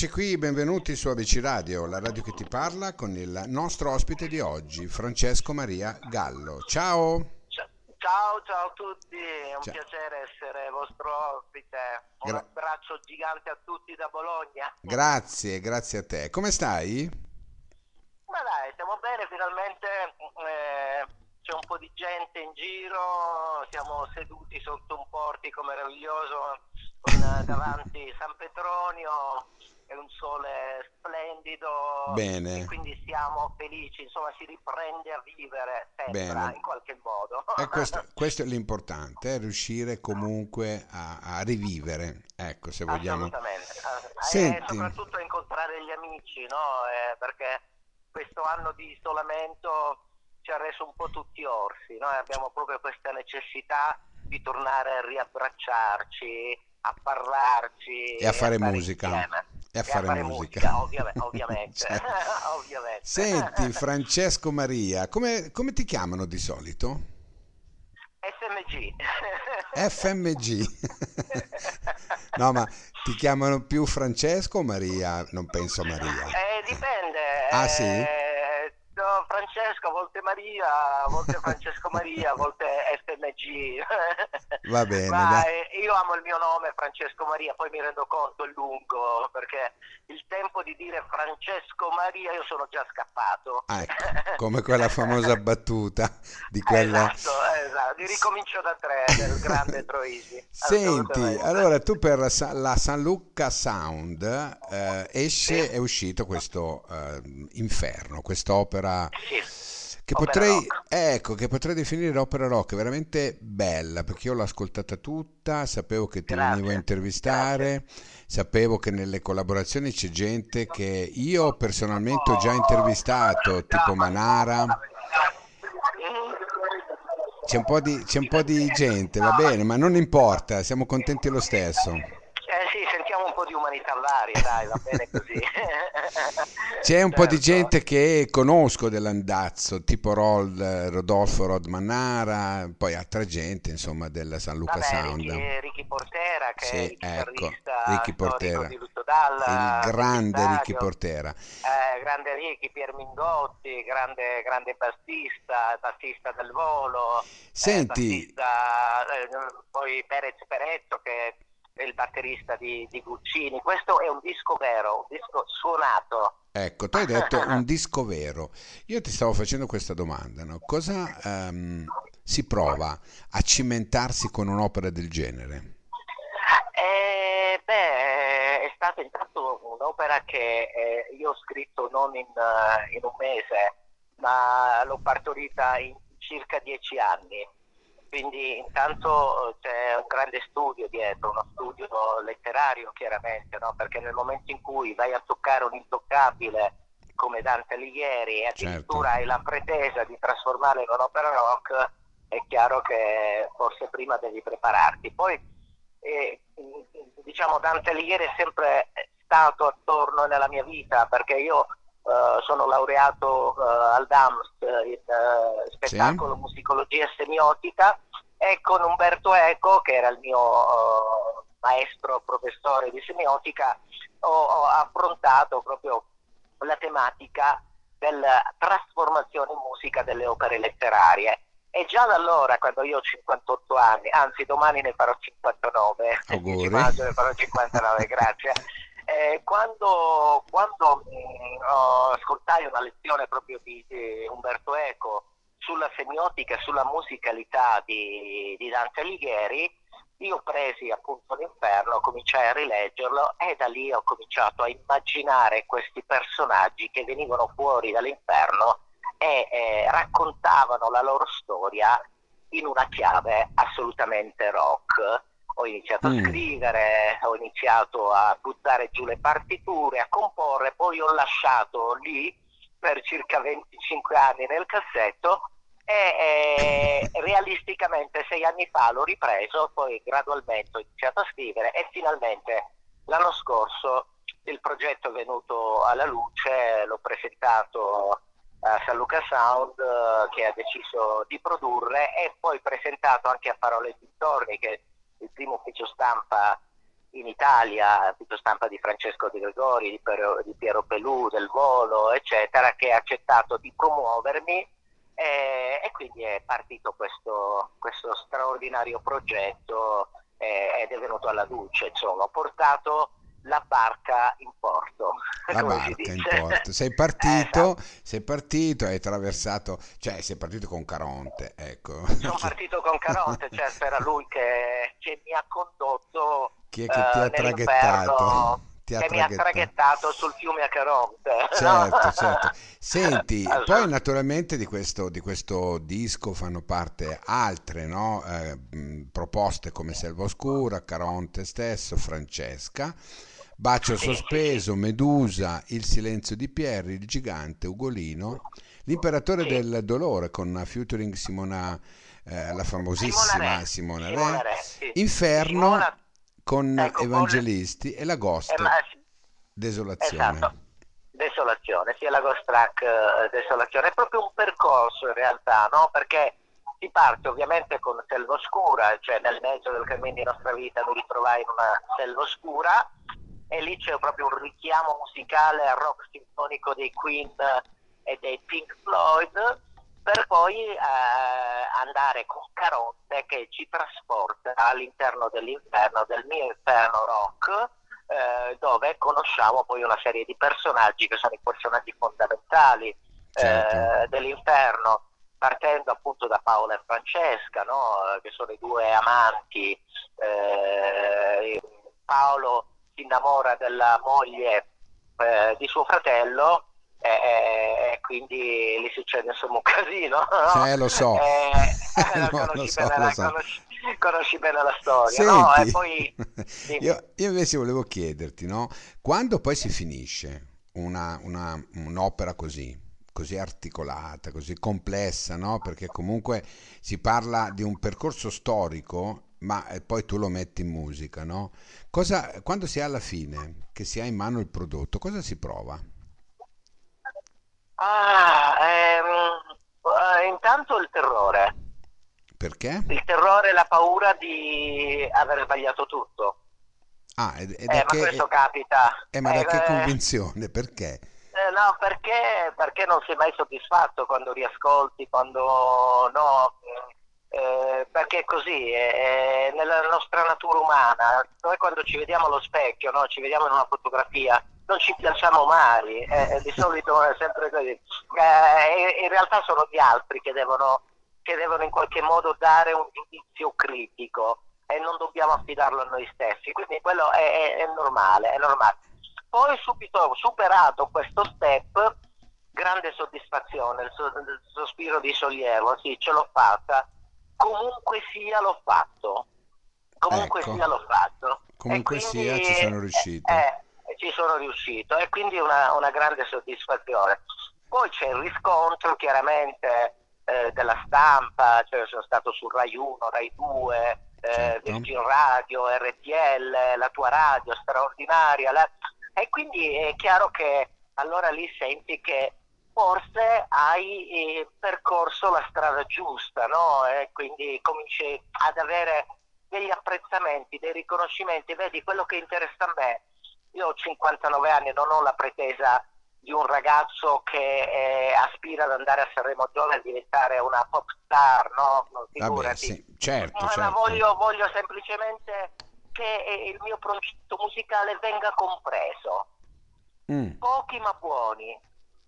Eccoci qui, benvenuti su ABC Radio, la radio che ti parla, con il nostro ospite di oggi, Francesco Maria Gallo. Ciao! Ciao, ciao a tutti, è un ciao. piacere essere vostro ospite. Un Gra- abbraccio gigante a tutti da Bologna. Grazie, grazie a te. Come stai? Ma dai, stiamo bene, finalmente eh, c'è un po' di gente in giro, siamo seduti sotto un portico meraviglioso con davanti San Petronio è un sole splendido Bene. e quindi siamo felici, insomma si riprende a vivere sempre in qualche modo. E questo, questo, è l'importante, eh, riuscire comunque a, a, rivivere, ecco se vogliamo. Assolutamente, Senti. e soprattutto a incontrare gli amici, no? eh, perché questo anno di isolamento ci ha reso un po' tutti orsi, noi abbiamo proprio questa necessità di tornare a riabbracciarci, a parlarci e a fare musica. Insieme. E a, fare, fare, musica, musica ovviamente. ovviamente. certo. ovviamente. Senti, Francesco Maria, come, come ti chiamano di solito? FMG. FMG. no, ma ti chiamano più Francesco o Maria? Non penso Maria. Eh, dipende. Ah, sì? Eh, Francesco, a volte Maria, a volte Francesco Maria, a volte FMG. Va bene. Ma io amo il mio nome Francesco Maria, poi mi rendo conto è lungo perché il tempo di dire Francesco Maria io sono già scappato. Ah, ecco, come quella famosa battuta di quella... Esatto, esatto, ricomincio da tre del grande Troisi. Senti, allora tu per la, la San Luca Sound eh, esce, sì. è uscito questo eh, Inferno, quest'opera... Sì che potrei, ecco, che potrei definire opera rock veramente bella perché io l'ho ascoltata tutta, sapevo che ti Grazie. venivo a intervistare, Grazie. sapevo che nelle collaborazioni c'è gente che io personalmente ho già intervistato, tipo Manara. C'è un, po di, c'è un po' di gente, va bene, ma non importa, siamo contenti lo stesso po' di umanità varia, dai, va bene così. C'è un certo. po' di certo. gente che conosco dell'andazzo, tipo Rod, Rodolfo Rodmanara, poi altra gente, insomma, della San Luca Vabbè, Sound. Ricky, Ricky Portera, che sì, è il ecco, Ricky Portera. di Lutto Dalla, il grande Ricky Portera. Eh, grande Ricky, Pier Mingotti, grande, grande bassista, bassista del volo. Senti... Eh, bassista, eh, poi Perez Peretto che il batterista di, di, Guccini. Questo è un disco vero, un disco suonato. Ecco, tu hai detto un disco vero. Io ti stavo facendo questa domanda, no? cosa um, si prova a cimentarsi con un'opera del genere? Eh, beh, è stata intanto un'opera che eh, io ho scritto non in, uh, in un mese, ma l'ho partorita in circa dieci anni quindi intanto eh, c'è un grande studio dietro, uno studio letterario chiaramente, no? perché nel momento in cui vai a toccare un intoccabile come Dante Alighieri e addirittura certo. hai la pretesa di trasformarlo in un'opera rock, è chiaro che forse prima devi prepararti. Poi eh, diciamo Dante Alighieri è sempre stato attorno nella mia vita perché io Uh, sono laureato uh, al DAMS in uh, spettacolo, sì. musicologia semiotica e con Umberto Eco, che era il mio maestro professore di semiotica, ho, ho, affrontato proprio la tematica della trasformazione in musica delle opere letterarie. E già da allora, quando io ho 58 anni, anzi domani ne farò 59, Auguri. maggio ne farò 59, grazie. Eh, quando, quando mm, ascoltai una lezione proprio di, di, Umberto Eco sulla semiotica e sulla musicalità di, di Dante Alighieri, io presi appunto l'inferno, cominciai a rileggerlo e da lì ho cominciato a immaginare questi personaggi che venivano fuori dall'inferno e eh, raccontavano la loro storia in una chiave assolutamente rock ho iniziato a mm. scrivere, ho iniziato a buttare giù le partiture, a comporre, poi ho lasciato lì per circa 25 anni nel cassetto e, e realisticamente sei anni fa l'ho ripreso, poi gradualmente ho iniziato a scrivere e finalmente l'anno scorso il progetto è venuto alla luce, l'ho presentato a San Luca Sound che ha deciso di produrre e poi presentato anche a Parole Dintorni che il primo ufficio stampa in Italia, tutto stampa di Francesco De Gregori, di Piero, di Piero Pelù, del Volo, eccetera, che ha accettato di promuovermi e, e quindi è partito questo, questo straordinario progetto eh, ed è venuto alla luce, insomma, ho portato la barca in porto. La barca in porto. Sei partito, esatto. sei partito, hai attraversato, cioè sei partito con Caronte, ecco. Sono partito con Caronte, certo era lui che, che mi ha condotto Chi è che ti ha uh, traghettato? Ti ha che mi ha traghettato sul fiume a Caronte. Certo, certo. Senti, poi naturalmente di questo, di questo, disco fanno parte altre no? eh, proposte come Selva Oscura, Caronte stesso, Francesca. Bacio sospeso, Medusa, Il silenzio di Pierri, Il gigante, Ugolino, L'imperatore sì. del dolore con featuring Simona, eh, la famosissima Simona Re, Simona Re sì. Inferno Simona... con ecco, Evangelisti con... e la Ghost, eh, ma... Desolazione. Esatto. Desolazione, sì, la Ghost Track uh, Desolazione, è proprio un percorso in realtà, no? Perché si parte ovviamente con Selva Oscura, cioè nel mezzo del cammino di nostra vita mi ritrovai in una selva oscura e lì c'è proprio un richiamo musicale al rock sinfonico dei Queen e dei Pink Floyd per poi eh, andare con Caronte che ci trasporta all'interno dell'inferno, del mio inferno rock, eh, dove conosciamo poi una serie di personaggi che sono i personaggi fondamentali certo. eh, dell'inferno, partendo appunto da Paola e Francesca, no? che sono i due amanti. Eh, Paolo si innamora della moglie eh, di suo fratello e, e, quindi gli succede insomma un casino. No? Eh, lo so. Eh, no, conosci, lo so, bene, lo so. Conosci, conosci, bene la storia. No? Poi, io, io, invece volevo chiederti, no? quando poi si finisce una, una, un'opera così, così articolata, così complessa, no? perché comunque si parla di un percorso storico ma eh, poi tu lo metti in musica, no? Cosa, quando si è alla fine, che si ha in mano il prodotto, cosa si prova? Ah, ehm, eh, intanto il terrore. Perché? Il terrore e la paura di aver sbagliato tutto. Ah, ed, ed eh, ma che, questo capita. Eh, ma da che eh, convinzione? Perché? Eh, no, perché, perché non sei mai soddisfatto quando riascolti, quando no, eh, perché è così, è nella nostra natura umana, noi quando ci vediamo allo specchio, no? ci vediamo in una fotografia, non ci piacciamo mai, eh, di solito è sempre così. Eh, in realtà sono gli altri che devono, che devono in qualche modo dare un giudizio critico e non dobbiamo affidarlo a noi stessi, quindi quello è, è, è normale, è normale. Poi subito superato questo step, grande soddisfazione, il, sospiro di sollievo, sì, ce l'ho fatta comunque sia l'ho fatto. Comunque ecco. sia l'ho fatto. Comunque quindi, sia ci sono riuscito. Eh, eh, ci sono riuscito e quindi una, una grande soddisfazione. Poi c'è il riscontro chiaramente eh, della stampa, cioè sono stato su Rai 1, Rai 2, eh, certo. Virgin Radio, RTL, la tua radio straordinaria. La... E quindi è chiaro che allora lì senti che forse hai eh, percorso la strada giusta, no? E quindi cominci ad avere degli apprezzamenti, dei riconoscimenti. Vedi, quello che interessa a me, io ho 59 anni, non ho la pretesa di un ragazzo che eh, aspira ad andare a Sanremo Giovane e diventare una pop star, no? Vabbè, sì, certo, no, certo. Voglio, voglio semplicemente che eh, il mio progetto musicale venga compreso. Mm. Pochi ma buoni,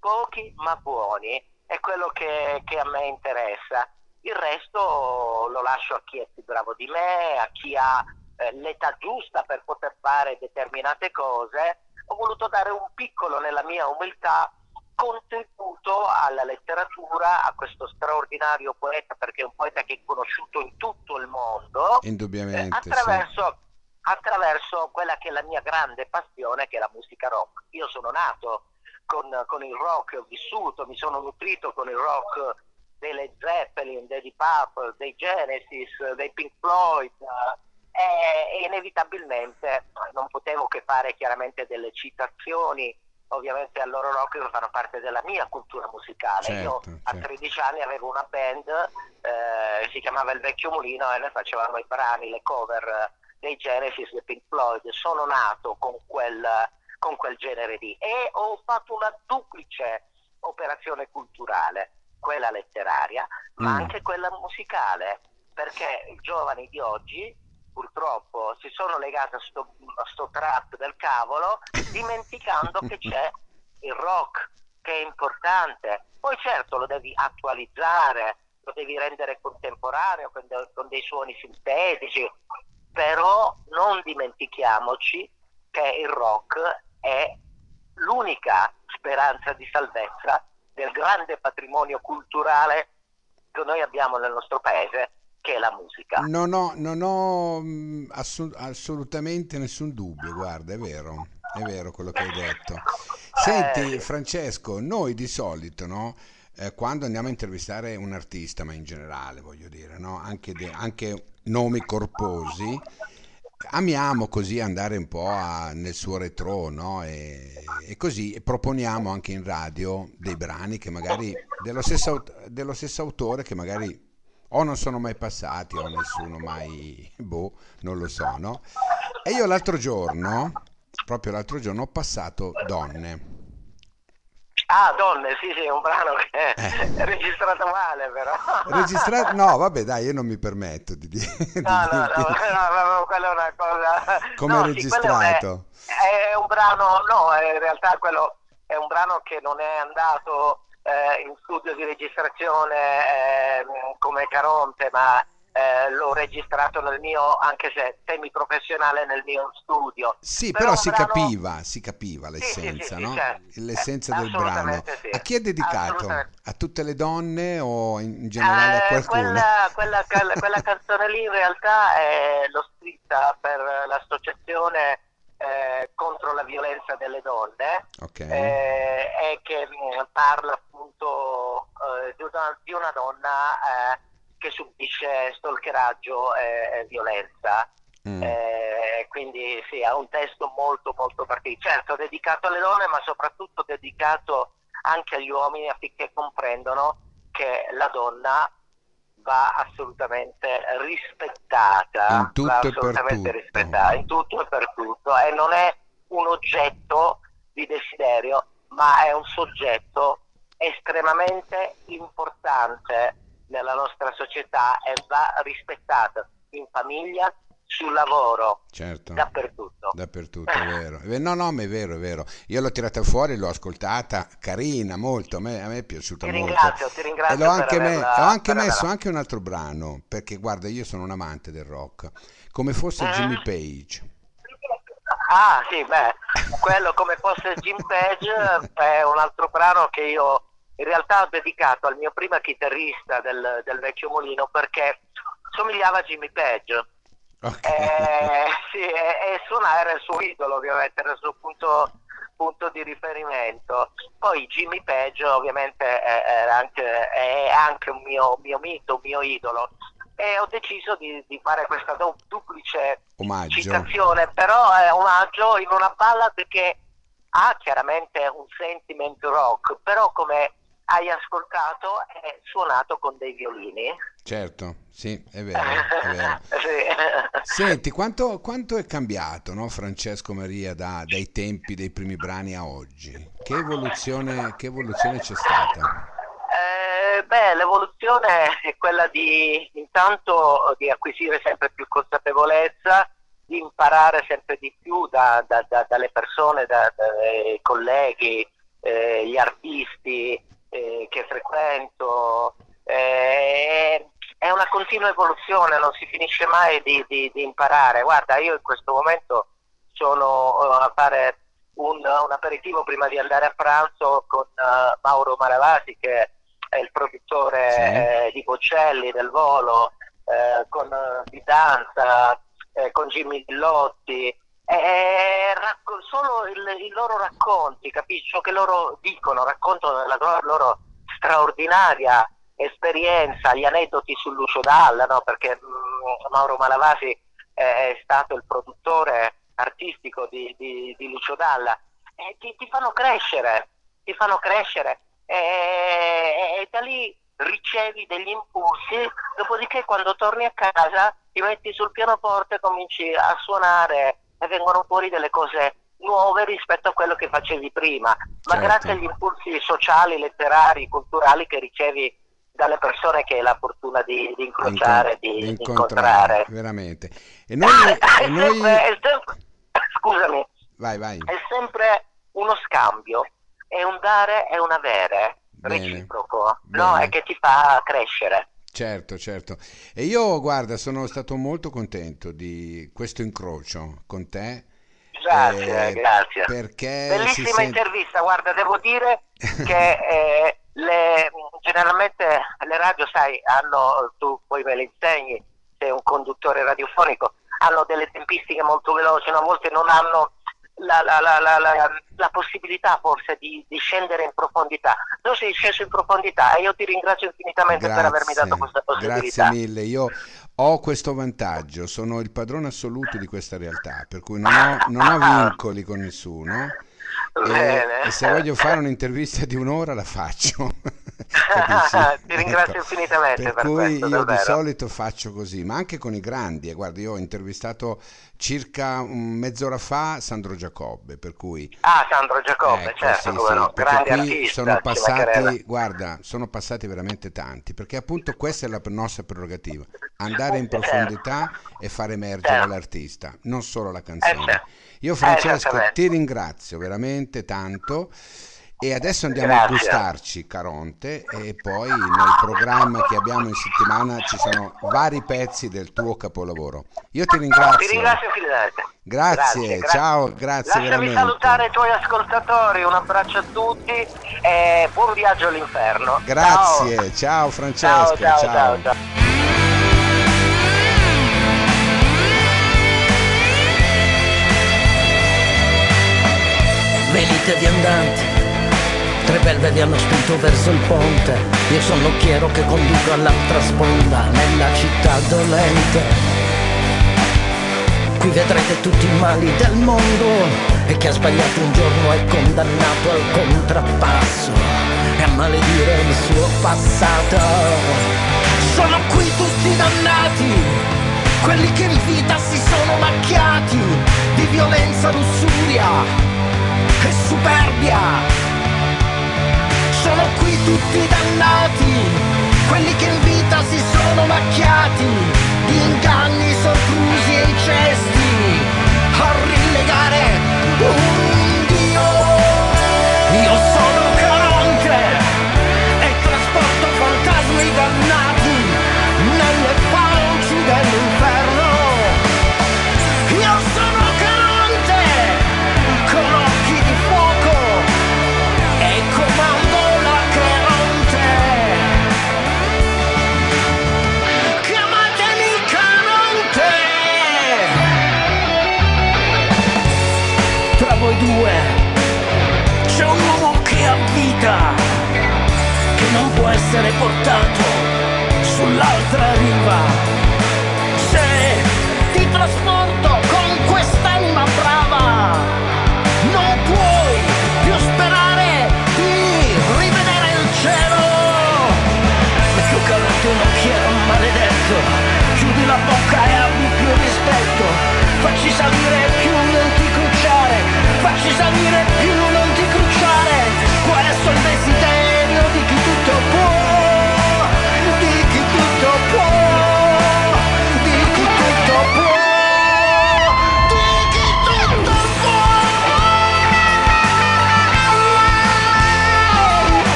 pochi ma buoni, è quello che, che a me interessa. Il resto lo lascio a chi è più bravo di me, a chi ha eh, l'età giusta per poter fare determinate cose. Ho voluto dare un piccolo, nella mia umiltà, contributo alla letteratura, a questo straordinario poeta, perché è un poeta che è conosciuto in tutto il mondo. Indubbiamente. Eh, attraverso, sì. attraverso quella che è la mia grande passione, che è la musica rock. Io sono nato con, con, il rock, ho vissuto, mi sono nutrito con il rock dei Led Zeppelin, dei Deep Purple, dei Genesis, dei Pink Floyd e, e inevitabilmente non potevo che fare chiaramente delle citazioni ovviamente al loro rock che fanno parte della mia cultura musicale. Certo, Io certo. a 13 anni avevo una band, eh, si chiamava Il Vecchio Mulino e noi facevamo i brani, le cover dei Genesis e Pink Floyd. Sono nato con quel, con quel genere lì e ho fatto una duplice operazione culturale, quella letteraria, ma mm. anche quella musicale, perché i giovani di oggi purtroppo si sono legati a sto, a sto trap del cavolo dimenticando che c'è il rock che è importante. Poi certo lo devi attualizzare, lo devi rendere contemporaneo con, de- con dei suoni sintetici, però non dimentichiamoci che il rock è l'unica speranza di salvezza del grande patrimonio culturale che noi abbiamo nel nostro paese, che è la musica. Non ho, non ho mm, assolut- assolutamente nessun dubbio, guarda, è vero, è vero quello che hai detto. Senti, eh, Francesco, noi di solito, no? Eh, quando andiamo a intervistare un artista, ma in generale voglio dire, no? anche, anche nomi corposi, amiamo così andare un po' a, nel suo retro, no? E, e, così proponiamo anche in radio dei brani che magari dello stesso, dello stesso, autore che magari o non sono mai passati o nessuno mai, boh, non lo so, no? E io l'altro giorno, proprio l'altro giorno, ho passato Donne Ah, Donne, sì, sì, è un brano che eh. è registrato male, però. Registrato? No, vabbè, dai, io non mi permetto di dire. No, no, no, no, no, quella è una cosa. Come no, registrato? Sì, è, è, un brano, no, in realtà quello è un brano che non è andato eh, in studio di registrazione eh, come Caronte, ma eh, l'ho registrato nel mio, anche se semi-professionale, nel mio studio. Sì, però, però si, brano... capiva, si capiva l'essenza, sì, sì, no? certo. L'essenza del brano. A chi è dedicato? A tutte le donne o in generale a eh, qualcuno? Quella, quella, quella canzone lì in realtà è, l'ho scritta per l'associazione eh, contro la violenza delle donne okay. eh, e che mh, mm, parla appunto eh, di una, di, una, donna eh, che subisce stalkeraggio e, violenza. Mm. Eh, quindi sì, ha un testo molto molto particolare, certo dedicato alle donne, ma soprattutto dedicato anche agli uomini affinché comprendano che la donna va assolutamente rispettata, in tutto, va assolutamente rispettata in tutto e per tutto e non è un oggetto di desiderio, ma è un soggetto estremamente importante nella nostra società e va rispettata in famiglia, sul lavoro, certo. dappertutto. Dappertutto, è vero. No, no, ma è vero, è vero. Io l'ho tirata fuori, l'ho ascoltata, carina, molto, a me, a me è piaciuta ti molto. Ringrazio, ti ringrazio, E l'ho anche me, ho anche messo averla. anche un altro brano, perché guarda, io sono un amante del rock, come fosse mm. Jimmy Page. Ah, sì, beh, quello come fosse Jim Page è un altro brano che io in realtà ho dedicato al mio primo chitarrista del, del vecchio mulino perché somigliava a Jimmy Page. Okay. Eh, sì, e, e suonare era il suo idolo ovviamente, era il suo punto, punto di riferimento. Poi Jimmy Page ovviamente è, anche, è anche un mio, mio, mito, un mio idolo e ho deciso di, di fare questa duplice omaggio. citazione, però è omaggio in una ballad che ha chiaramente un sentiment rock, però come hai ascoltato è suonato con dei violini. Certo, sì, è vero. È vero. sì. Senti, quanto, quanto, è cambiato no, Francesco Maria da, dai tempi dei primi brani a oggi? Che evoluzione, che evoluzione c'è stata? Eh, beh, l'evoluzione è quella di intanto di acquisire sempre più consapevolezza, di imparare sempre di più da, da, da, dalle persone, dai colleghi, eh, gli artisti, eh, che frequento, eh, è una continua evoluzione, non si finisce mai di, di, di, imparare. Guarda, io in questo momento sono uh, a fare un, un, aperitivo prima di andare a pranzo con uh, Mauro Maravasi che è il produttore sì. eh, di Bocelli, del Volo, eh, con uh, Di Danza, eh, con Jimmy Dillotti, eh, racco- solo i loro racconti, capisci? Ciò che loro dicono, raccontano la loro straordinaria esperienza, gli aneddoti su Lucio Dalla, no? perché mh, mm, Mauro Malavasi è stato il produttore artistico di, di, di Lucio Dalla, e ti, ti, fanno crescere, ti fanno crescere e, e, e da lì ricevi degli impulsi, dopodiché quando torni a casa ti metti sul pianoforte, cominci a suonare e vengono fuori delle cose nuove rispetto a quello che facevi prima, ma Certo. grazie agli impulsi sociali, letterari, culturali che ricevi dalle persone che hai la fortuna di, di incrociare, di, di incontrare. veramente. E noi, è e noi- sempre- è sempre- scusami, vai, vai. è sempre uno scambio, è un dare e un avere Bene. reciproco, no? Bene. E che ti fa crescere. Certo, certo. E io, guarda, sono stato molto contento di questo incrocio con te. Grazie, eh, grazie. Bellissima si sente- intervista, guarda, devo dire che eh, le- generalmente le radio, sai, hanno, tu poi me le insegni, sei un conduttore radiofonico, hanno delle tempistiche molto veloci, no? a volte non hanno la, la- la- la- possibilità forse di, di scendere in profondità. Tu sei sceso in profondità e io ti ringrazio infinitamente per avermi dato questa possibilità. Grazie mille. Io ho questo vantaggio, sono il padrone assoluto di questa realtà, per cui non ho, non ho vincoli con nessuno. E, e se voglio fare un'intervista di un'ora la faccio. Ti ringrazio infinitamente Per per cui questo, io di davvero. solito faccio così, ma anche con i grandi. E guarda, io ho intervistato circa un mezz'ora fa Sandro Giacobbe, per cui Ah, Sandro Giacobbe, Ecco, certo, sì, sì, no, perché grande qui artista, sono passati, guarda, sono passati veramente tanti, perché appunto questa è la nostra prerogativa, andare in profondità e far emergere Certo. l'artista, non solo la Eh, canzone. certo. Io Francesco esattamente. ti ringrazio veramente tanto e adesso andiamo a Grazie. gustarci Caronte e poi nel programma che abbiamo in settimana ci sono vari pezzi del tuo capolavoro. Io ti ringrazio. Ti ringrazio infinitamente. Grazie, ciao, grazie Lasciami veramente. salutare i tuoi ascoltatori, un abbraccio a tutti e buon viaggio all'inferno. Grazie, ciao, Francesco, Ciao, ciao, ciao, ciao. Venite viandanti, tre belve vi hanno spinto verso il ponte. Io sono l'occhiero che conduco all'altra sponda, nella città dolente. Qui vedrete tutti i mali del mondo e chi ha sbagliato un giorno è condannato al contrappasso e a maledire il suo passato. Sono qui tutti dannati, quelli che in vita si sono macchiati di violenza, lussuria e superbia. Sono qui tutti dannati, quelli che in vita si sono macchiati, di inganni, soprusi e incesti. A rilegare